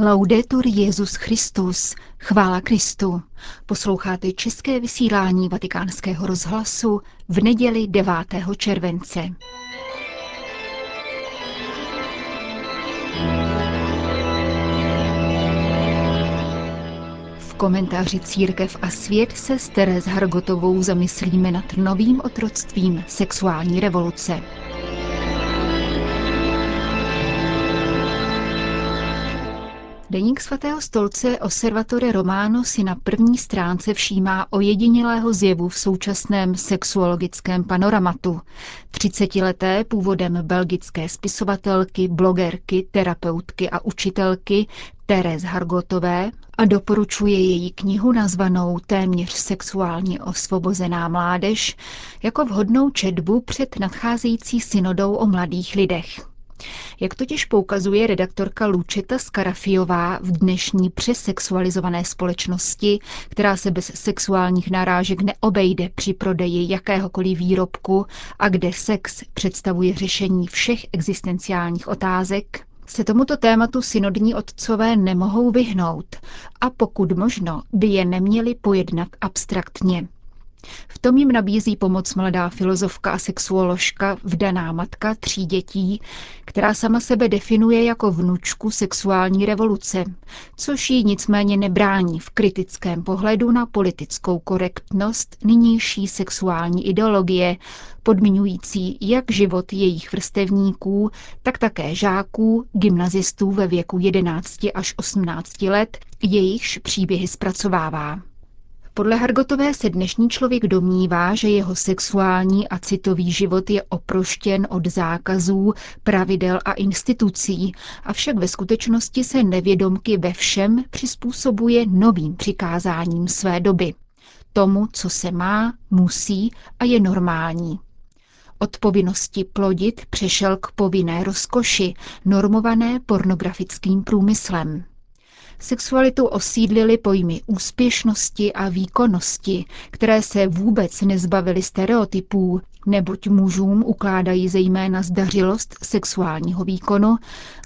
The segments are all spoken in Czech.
Laudetur Jezus Christus, chvála Kristu. Posloucháte české vysílání Vatikánského rozhlasu v neděli 9. července. V komentáři Církev a svět se s Teres Hargotovou zamyslíme nad novým otroctvím sexuální revoluce. Deník svatého stolce Osservatore Romano si na první stránce všímá ojedinělého zjevu v současném sexuologickém panoramatu. Třicetileté původem belgické spisovatelky, blogerky, terapeutky a učitelky Teres Hargotové a doporučuje její knihu nazvanou Téměř sexuálně osvobozená mládež jako vhodnou četbu před nadcházející synodou o mladých lidech. Jak totiž poukazuje redaktorka Lučeta Skarafiová v dnešní přesexualizované společnosti, která se bez sexuálních narážek neobejde při prodeji jakéhokoliv výrobku a kde sex představuje řešení všech existenciálních otázek, se tomuto tématu synodní otcové nemohou vyhnout a pokud možno by je neměli pojednat abstraktně. V tom jim nabízí pomoc mladá filozofka a sexuoložka, vdaná matka tří dětí, která sama sebe definuje jako vnučku sexuální revoluce, což jí nicméně nebrání v kritickém pohledu na politickou korektnost nynější sexuální ideologie, podmiňující jak život jejich vrstevníků, tak také žáků, gymnazistů ve věku 11 až 18 let, jejichž příběhy zpracovává. Podle Hargotové se dnešní člověk domnívá, že jeho sexuální a citový život je oproštěn od zákazů, pravidel a institucí, avšak ve skutečnosti se nevědomky ve všem přizpůsobuje novým přikázáním své doby. Tomu, co se má, musí a je normální. Od povinnosti plodit přešel k povinné rozkoši, normované pornografickým průmyslem. Sexualitu osídlily pojmy úspěšnosti a výkonnosti, které se vůbec nezbavily stereotypů, neboť mužům ukládají zejména zdařilost sexuálního výkonu,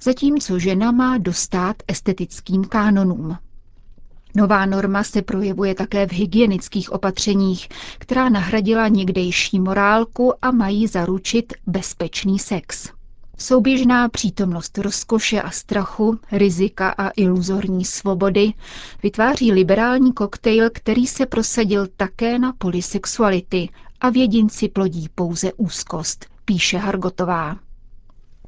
zatímco žena má dostat estetickým kánonům. Nová norma se projevuje také v hygienických opatřeních, která nahradila někdejší morálku a mají zaručit bezpečný sex. Souběžná přítomnost rozkoše a strachu, rizika a iluzorní svobody vytváří liberální koktejl, který se prosadil také na poli sexuality a vědinci plodí pouze úzkost, píše Hargotová.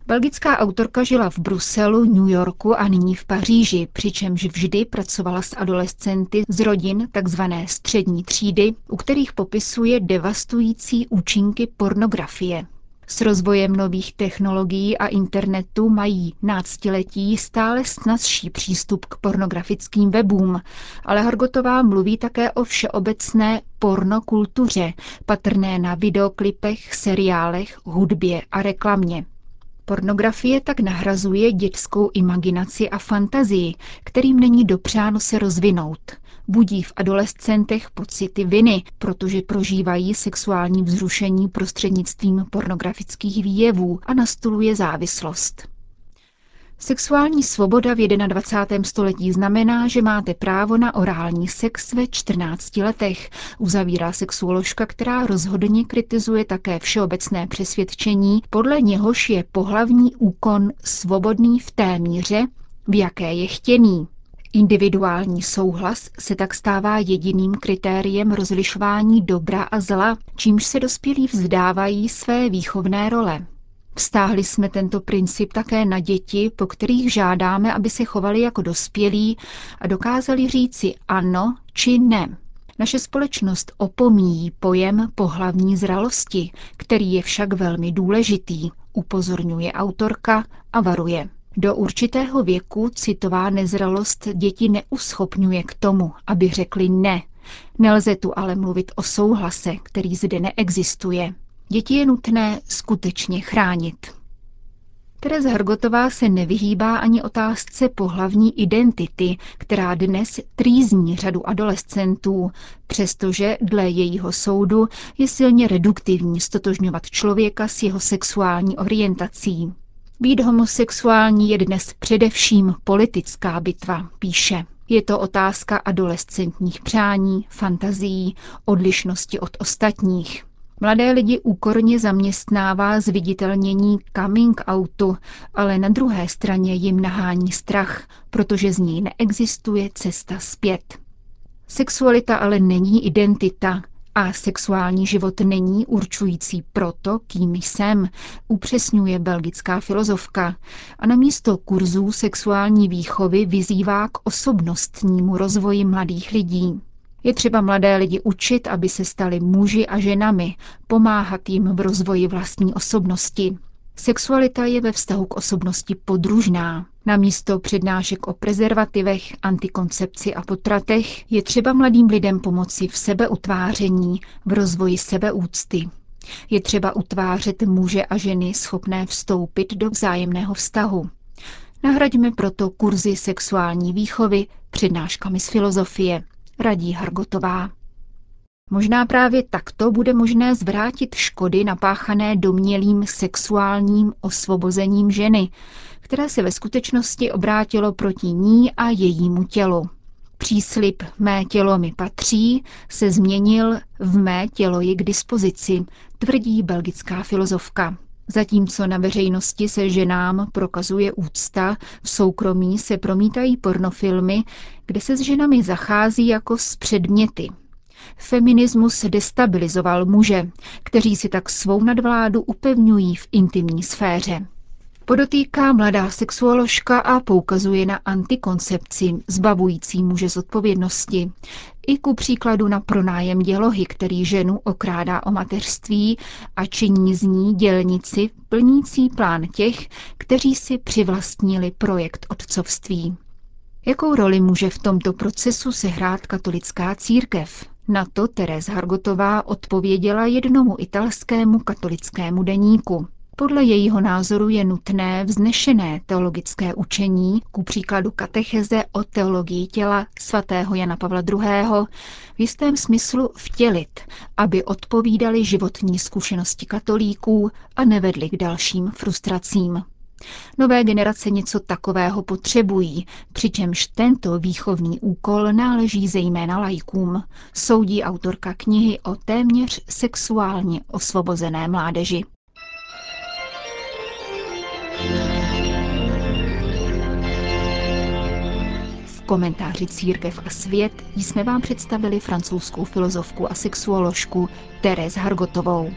Belgická autorka žila v Bruselu, New Yorku a nyní v Paříži, přičemž vždy pracovala s adolescenty z rodin tzv. střední třídy, u kterých popisuje devastující účinky pornografie. S rozvojem nových technologií a internetu mají náctiletí stále snazší přístup k pornografickým webům, ale Hargotová mluví také o všeobecné pornokultuře, patrné na videoklipech, seriálech, hudbě a reklamě. Pornografie tak nahrazuje dětskou imaginaci a fantazii, kterým není dopřáno se rozvinout – budí v adolescentech pocity viny, protože prožívají sexuální vzrušení prostřednictvím pornografických výjevů a nastoluje závislost. Sexuální svoboda v 21. století znamená, že máte právo na orální sex ve 14 letech, uzavírá sexuoložka, která rozhodně kritizuje také všeobecné přesvědčení, podle něhož je pohlavní úkon svobodný v té míře, v jaké je chtěný. Individuální souhlas se tak stává jediným kritériem rozlišování dobra a zla, čímž se dospělí vzdávají své výchovné role. Vztáhli jsme tento princip také na děti, po kterých žádáme, aby se chovali jako dospělí a dokázali říci ano či ne. Naše společnost opomíjí pojem pohlavní zralosti, který je však velmi důležitý, upozorňuje autorka a varuje. Do určitého věku citová nezralost děti neuschopňuje k tomu, aby řekli ne. Nelze tu ale mluvit o souhlase, který zde neexistuje. Děti je nutné skutečně chránit. Tereza Hrgotová se nevyhýbá ani otázce pohlavní identity, která dnes trýzní řadu adolescentů, přestože dle jejího soudu je silně reduktivní stotožňovat člověka s jeho sexuální orientací. Být homosexuální je dnes především politická bitva, píše. Je to otázka adolescentních přání, fantazií, odlišnosti od ostatních. Mladé lidi úkorně zaměstnává zviditelnění coming outu, ale na druhé straně jim nahání strach, protože z ní neexistuje cesta zpět. Sexualita ale není identita a sexuální život není určující proto, kým jsem, upřesňuje belgická filozofka a na místo kurzů sexuální výchovy vyzývá k osobnostnímu rozvoji mladých lidí. Je třeba mladé lidi učit, aby se stali muži a ženami, pomáhat jim v rozvoji vlastní osobnosti. Sexualita je ve vztahu k osobnosti podružná. Na místo přednášek o prezervativech, antikoncepci a potratech je třeba mladým lidem pomoci v sebeutváření, v rozvoji sebeúcty. Je třeba utvářet muže a ženy schopné vstoupit do vzájemného vztahu. Nahraďme proto kurzy sexuální výchovy přednáškami z filozofie, radí Hargotová. Možná právě takto bude možné zvrátit škody napáchané domělým sexuálním osvobozením ženy, které se ve skutečnosti obrátilo proti ní a jejímu tělu. Příslip mé tělo mi patří se změnil v mé tělo je k dispozici, tvrdí belgická filozofka. Zatímco na veřejnosti se ženám prokazuje úcta, v soukromí se promítají pornofilmy, kde se s ženami zachází jako s předměty. Feminismus destabilizoval muže, kteří si tak svou nadvládu upevňují v intimní sféře. Podotýká mladá sexuoložka a poukazuje na antikoncepci, zbavující muže z odpovědnosti. I ku příkladu na pronájem dělohy, který ženu okrádá o mateřství a činí z ní dělnici plnící plán těch, kteří si přivlastnili projekt otcovství. Jakou roli může v tomto procesu sehrát katolická církev? Na to Teres Hargotová odpověděla jednomu italskému katolickému deníku. Podle jejího názoru je nutné vznešené teologické učení, ku příkladu katecheze o teologii těla svatého Jana Pavla II. v jistém smyslu vtělit, aby odpovídali životní zkušenosti katolíků a nevedli k dalším frustracím. Nové generace něco takového potřebují, přičemž tento výchovný úkol náleží zejména lajkům, soudí autorka knihy o téměř sexuálně osvobozené mládeži. V komentáři Církev a svět jsme vám představili francouzskou filozofku a sexuoložku Teres Hargotovou.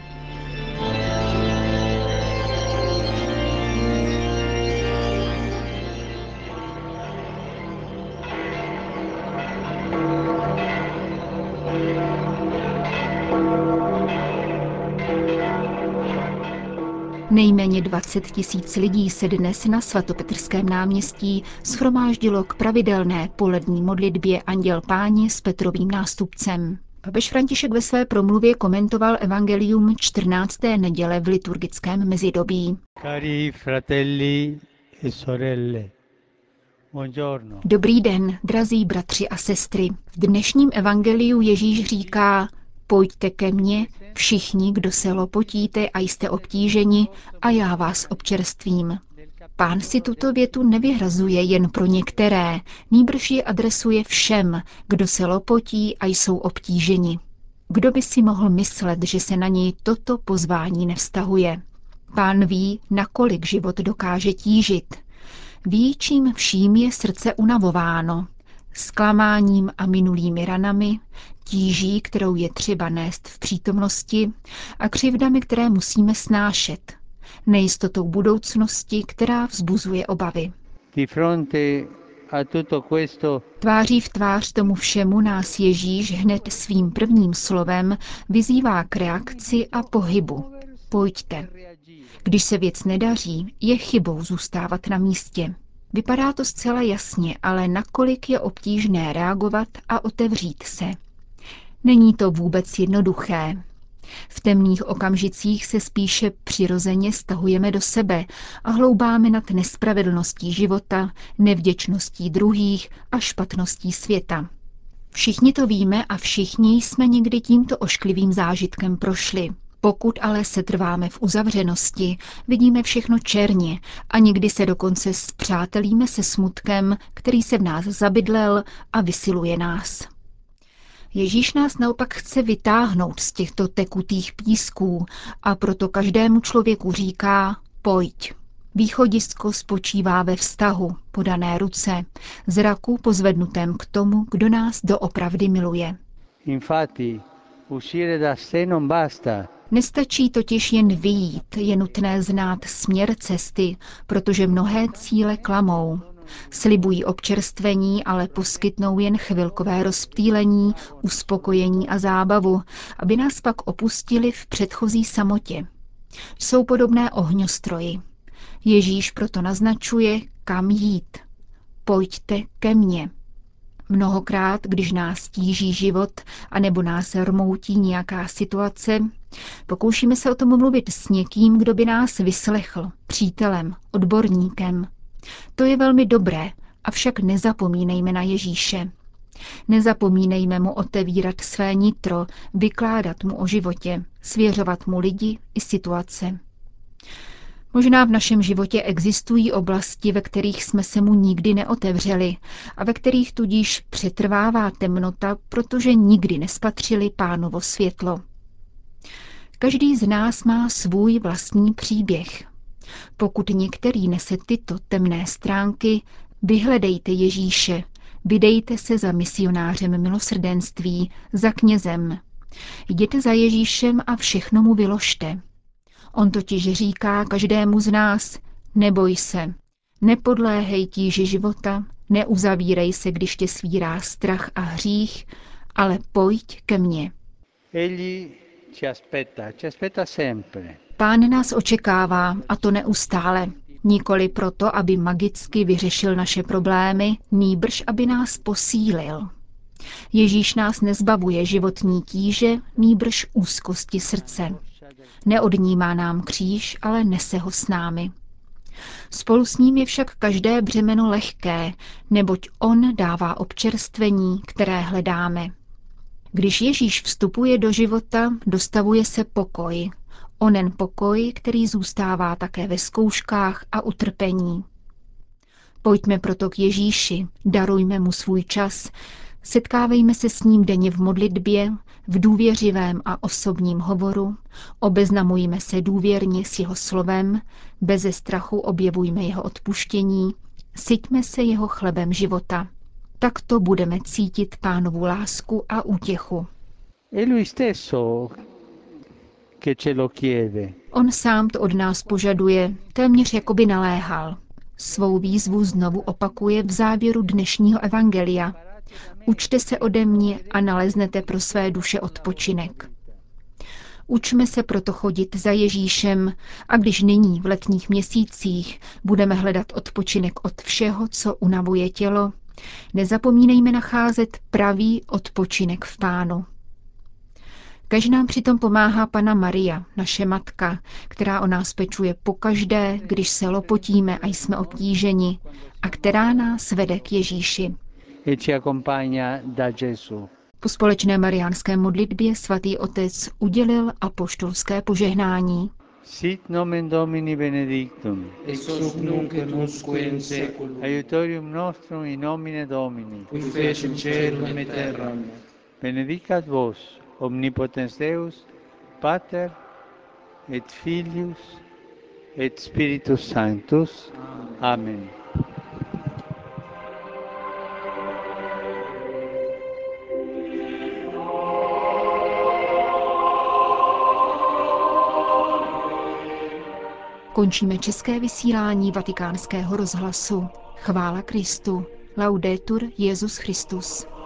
Nejméně 20 tisíc lidí se dnes na svatopetrském náměstí schromáždilo k pravidelné polední modlitbě Anděl Páni s Petrovým nástupcem. Papež František ve své promluvě komentoval evangelium 14. neděle v liturgickém mezidobí. Cari fratelli e sorelle, Dobrý den, drazí bratři a sestry. V dnešním evangeliu Ježíš říká, Pojďte ke mně, všichni, kdo se lopotíte a jste obtíženi, a já vás občerstvím. Pán si tuto větu nevyhrazuje jen pro některé, nýbrž ji adresuje všem, kdo se lopotí a jsou obtíženi. Kdo by si mohl myslet, že se na něj toto pozvání nevztahuje? Pán ví, nakolik život dokáže tížit. Ví, čím vším je srdce unavováno, zklamáním a minulými ranami, tíží, kterou je třeba nést v přítomnosti a křivdami, které musíme snášet, nejistotou budoucnosti, která vzbuzuje obavy. Tváří v tvář tomu všemu nás Ježíš hned svým prvním slovem vyzývá k reakci a pohybu. Pojďte. Když se věc nedaří, je chybou zůstávat na místě. Vypadá to zcela jasně, ale nakolik je obtížné reagovat a otevřít se. Není to vůbec jednoduché. V temných okamžicích se spíše přirozeně stahujeme do sebe a hloubáme nad nespravedlností života, nevděčností druhých a špatností světa. Všichni to víme a všichni jsme někdy tímto ošklivým zážitkem prošli. Pokud ale se trváme v uzavřenosti, vidíme všechno černě a někdy se dokonce zpřátelíme se smutkem, který se v nás zabydlel a vysiluje nás. Ježíš nás naopak chce vytáhnout z těchto tekutých písků a proto každému člověku říká, pojď. Východisko spočívá ve vztahu, podané ruce, zraku pozvednutém k tomu, kdo nás doopravdy miluje. Infatti, uscire da sé non basta. Nestačí totiž jen vyjít, je nutné znát směr cesty, protože mnohé cíle klamou. Slibují občerstvení, ale poskytnou jen chvilkové rozptýlení, uspokojení a zábavu, aby nás pak opustili v předchozí samotě. Jsou podobné ohňostroji. Ježíš proto naznačuje, kam jít. Pojďte ke mně. Mnohokrát, když nás tíží život, anebo nás rmoutí nějaká situace, pokoušíme se o tom mluvit s někým, kdo by nás vyslechl, přítelem, odborníkem. To je velmi dobré, avšak nezapomínejme na Ježíše. Nezapomínejme mu otevírat své nitro, vykládat mu o životě, svěřovat mu lidi i situace. Možná v našem životě existují oblasti, ve kterých jsme se mu nikdy neotevřeli a ve kterých tudíž přetrvává temnota, protože nikdy nespatřili pánovo světlo. Každý z nás má svůj vlastní příběh. Pokud některý nese tyto temné stránky, vyhledejte Ježíše, vydejte se za misionářem milosrdenství, za knězem. Jděte za Ježíšem a všechno mu vyložte. On totiž říká každému z nás, neboj se, nepodléhej tíži života, neuzavírej se, když tě svírá strach a hřích, ale pojď ke mně. Pán nás očekává, a to neustále. Nikoli proto, aby magicky vyřešil naše problémy, nýbrž aby nás posílil. Ježíš nás nezbavuje životní tíže, nýbrž úzkosti srdce. Neodnímá nám kříž, ale nese ho s námi. Spolu s ním je však každé břemeno lehké, neboť on dává občerstvení, které hledáme. Když Ježíš vstupuje do života, dostavuje se pokoj. Onen pokoj, který zůstává také ve zkouškách a utrpení. Pojďme proto k Ježíši, darujme mu svůj čas, setkávejme se s ním denně v modlitbě, v důvěřivém a osobním hovoru, obeznamujme se důvěrně s jeho slovem, beze strachu objevujme jeho odpuštění, syťme se jeho chlebem života. Takto budeme cítit pánovu lásku a útěchu. On sám to od nás požaduje, téměř jako by naléhal. Svou výzvu znovu opakuje v závěru dnešního evangelia, Učte se ode mě a naleznete pro své duše odpočinek. Učme se proto chodit za Ježíšem a když nyní v letních měsících budeme hledat odpočinek od všeho, co unavuje tělo, nezapomínejme nacházet pravý odpočinek v Pánu. Kež nám přitom pomáhá Pana Maria, naše matka, která o nás pečuje pokaždé, když se lopotíme a jsme obtíženi, a která nás vede k Ježíši e. Po společné mariánské modlitbě svatý otec udělil apoštolské požehnání. Sit nomen Domini benedictum. Ex hoc nunc et usque in seculum. Aiutorium nostrum in nomine Domini. Qui fecit caelum et terram. Benedicat vos, omnipotens Deus, Pater et Filius et Spiritus Sanctus. Amen. Končíme české vysílání vatikánského rozhlasu. Chvála Kristu. Laudetur Jezus Christus.